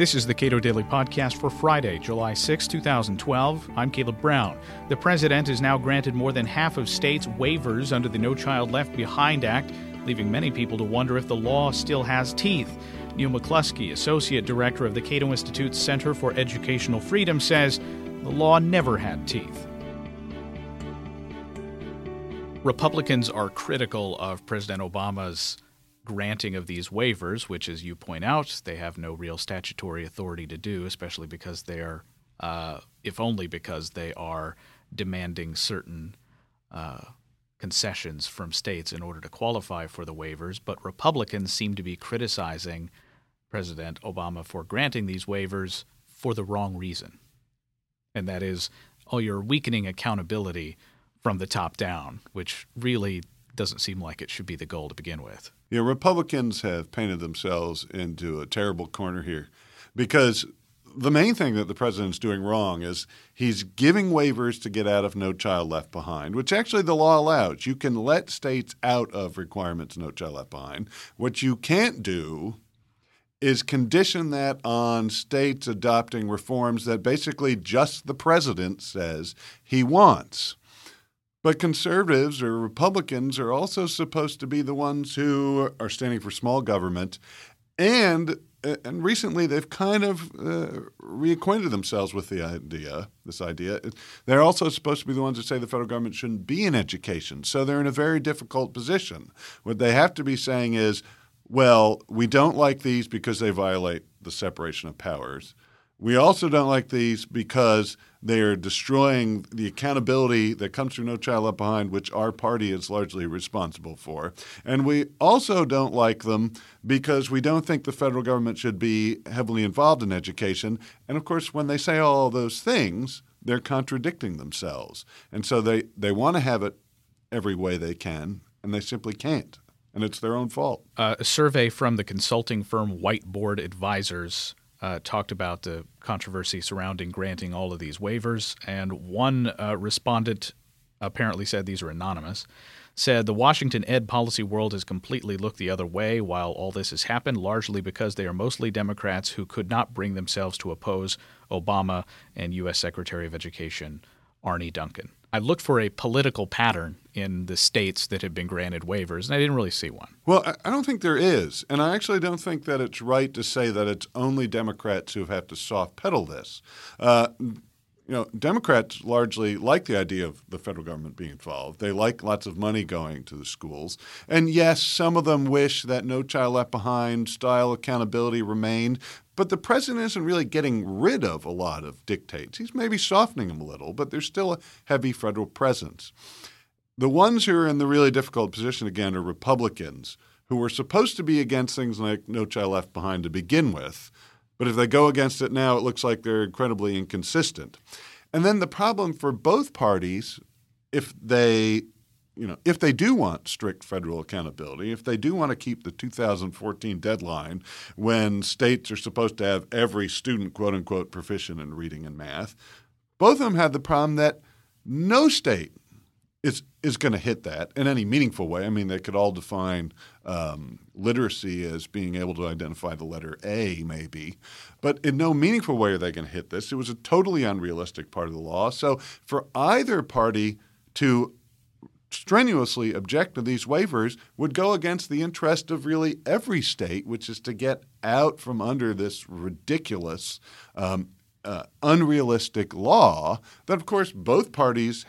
This is the Cato Daily Podcast for Friday, July 6, 2012. I'm Caleb Brown. The president has now granted more than half of states waivers under the No Child Left Behind Act, leaving many people to wonder if the law still has teeth. Neal McCluskey, Associate Director of the Cato Institute's Center for Educational Freedom, says the law never had teeth. Republicans are critical of President Obama's granting of these waivers, which, as you point out, they have no real statutory authority to do, especially because they are, uh, if only because they are demanding certain uh, concessions from states in order to qualify for the waivers. But Republicans seem to be criticizing President Obama for granting these waivers for the wrong reason. And that is, oh, you're weakening accountability from the top down, which really doesn't seem like it should be the goal to begin with. Yeah, Republicans have painted themselves into a terrible corner here because the main thing that the president's doing wrong is he's giving waivers to get out of No Child Left Behind, which actually the law allows. You can let states out of requirements No Child Left Behind. What you can't do is condition that on states adopting reforms that basically just the president says he wants. But conservatives or Republicans are also supposed to be the ones who are standing for small government. And, and recently they've kind of uh, reacquainted themselves with the idea, this idea. They're also supposed to be the ones that say the federal government shouldn't be in education. So they're in a very difficult position. What they have to be saying is, well, we don't like these because they violate the separation of powers. We also don't like these because they are destroying the accountability that comes through No Child Left Behind, which our party is largely responsible for. And we also don't like them because we don't think the federal government should be heavily involved in education. And of course, when they say all those things, they're contradicting themselves. And so they, they want to have it every way they can, and they simply can't. And it's their own fault. Uh, a survey from the consulting firm Whiteboard Advisors uh, talked about the controversy surrounding granting all of these waivers, and one uh, respondent apparently said these are anonymous. Said the Washington ed policy world has completely looked the other way while all this has happened, largely because they are mostly Democrats who could not bring themselves to oppose Obama and U.S. Secretary of Education Arne Duncan. I looked for a political pattern in the states that have been granted waivers, and I didn't really see one. Well, I don't think there is. And I actually don't think that it's right to say that it's only Democrats who have to soft pedal this. Uh, you know, Democrats largely like the idea of the federal government being involved. They like lots of money going to the schools. And yes, some of them wish that No Child Left Behind style accountability remained. But the president isn't really getting rid of a lot of dictates. He's maybe softening them a little, but there's still a heavy federal presence. The ones who are in the really difficult position, again, are Republicans who were supposed to be against things like No Child Left Behind to begin with but if they go against it now, it looks like they're incredibly inconsistent. And then the problem for both parties, if they you know, if they do want strict federal accountability, if they do want to keep the 2014 deadline when states are supposed to have every student, quote unquote, proficient in reading and math, both of them have the problem that no state is is going to hit that in any meaningful way. I mean, they could all define um, literacy as being able to identify the letter A, maybe, but in no meaningful way are they going to hit this. It was a totally unrealistic part of the law. So for either party to strenuously object to these waivers would go against the interest of really every state, which is to get out from under this ridiculous. Um, uh, unrealistic law that, of course, both parties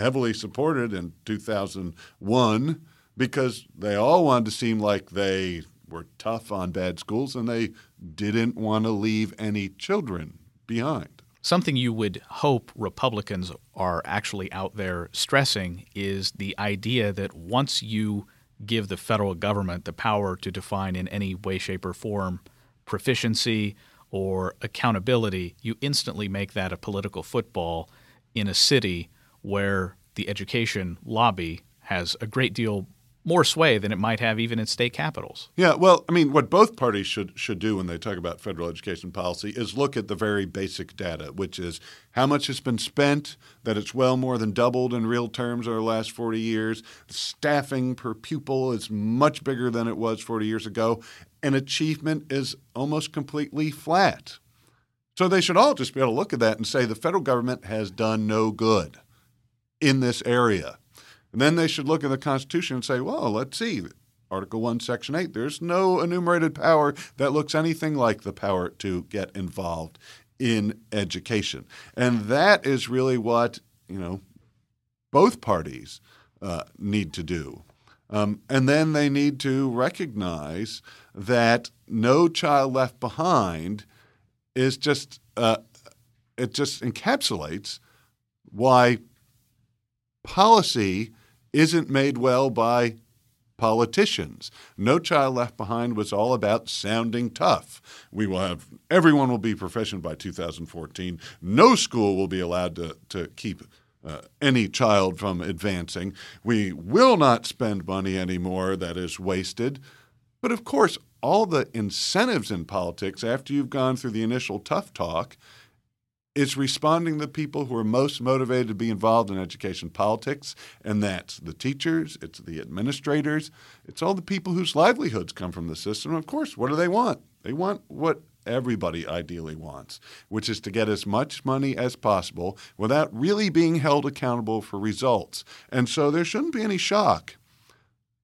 heavily supported in 2001 because they all wanted to seem like they were tough on bad schools and they didn't want to leave any children behind. Something you would hope Republicans are actually out there stressing is the idea that once you give the federal government the power to define in any way, shape, or form proficiency or accountability, you instantly make that a political football in a city where the education lobby has a great deal more sway than it might have even in state capitals. Yeah, well, I mean, what both parties should should do when they talk about federal education policy is look at the very basic data, which is how much has been spent, that it's well more than doubled in real terms over the last 40 years. Staffing per pupil is much bigger than it was 40 years ago, and achievement is almost completely flat. So they should all just be able to look at that and say the federal government has done no good in this area. And then they should look at the Constitution and say, well, let's see. Article 1, Section 8, there's no enumerated power that looks anything like the power to get involved in education. And that is really what, you know, both parties uh, need to do. Um, and then they need to recognize that no child left behind is just, uh, it just encapsulates why policy isn't made well by politicians. No Child Left Behind was all about sounding tough. We will have everyone will be proficient by 2014. No school will be allowed to, to keep uh, any child from advancing. We will not spend money anymore that is wasted. But of course, all the incentives in politics after you've gone through the initial tough talk is responding to the people who are most motivated to be involved in education politics, and that's the teachers, it's the administrators, it's all the people whose livelihoods come from the system. Of course, what do they want? They want what everybody ideally wants, which is to get as much money as possible without really being held accountable for results. And so there shouldn't be any shock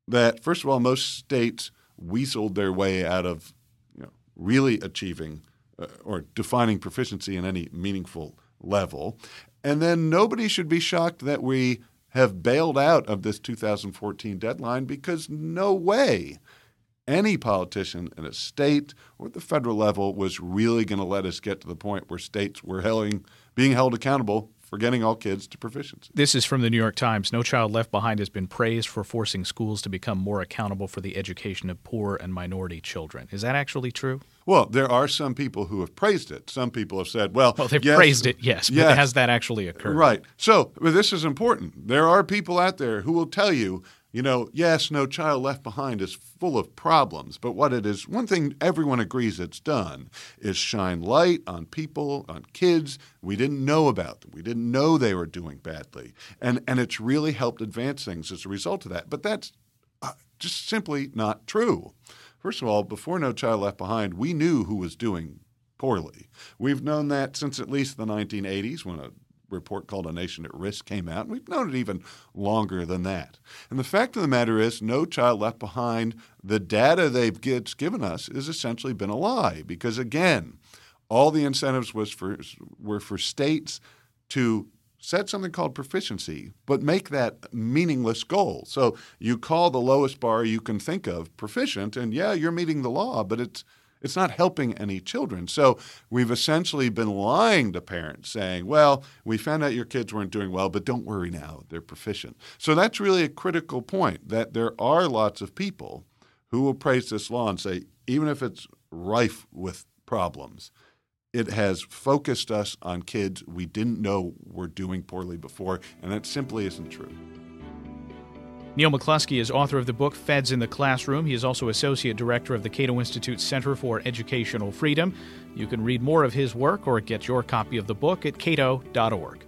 that, first of all, most states weaseled their way out of you know, really achieving uh, or defining proficiency in any meaningful level. And then nobody should be shocked that we have bailed out of this 2014 deadline because no way any politician in a state or at the federal level was really going to let us get to the point where states were being held accountable for getting all kids to proficiency. This is from the New York Times. No Child Left Behind has been praised for forcing schools to become more accountable for the education of poor and minority children. Is that actually true? Well, there are some people who have praised it. Some people have said, well, well they've yes, praised it, yes, but yes. has that actually occurred? Right. So this is important. There are people out there who will tell you you know, yes, No Child Left Behind is full of problems, but what it is, one thing everyone agrees it's done is shine light on people, on kids we didn't know about them. We didn't know they were doing badly. And, and it's really helped advance things as a result of that. But that's uh, just simply not true. First of all, before No Child Left Behind, we knew who was doing poorly. We've known that since at least the 1980s when a report called A Nation at Risk came out, and we've known it even longer than that. And the fact of the matter is, No Child Left Behind, the data they've given us has essentially been a lie because, again, all the incentives was for, were for states to set something called proficiency, but make that meaningless goal. So you call the lowest bar you can think of proficient, and yeah, you're meeting the law, but it's it's not helping any children. So we've essentially been lying to parents saying, well, we found out your kids weren't doing well, but don't worry now, they're proficient. So that's really a critical point that there are lots of people who will praise this law and say, even if it's rife with problems, it has focused us on kids we didn't know were doing poorly before, and that simply isn't true. Neal McCluskey is author of the book Feds in the Classroom. He is also associate director of the Cato Institute Center for Educational Freedom. You can read more of his work or get your copy of the book at cato.org.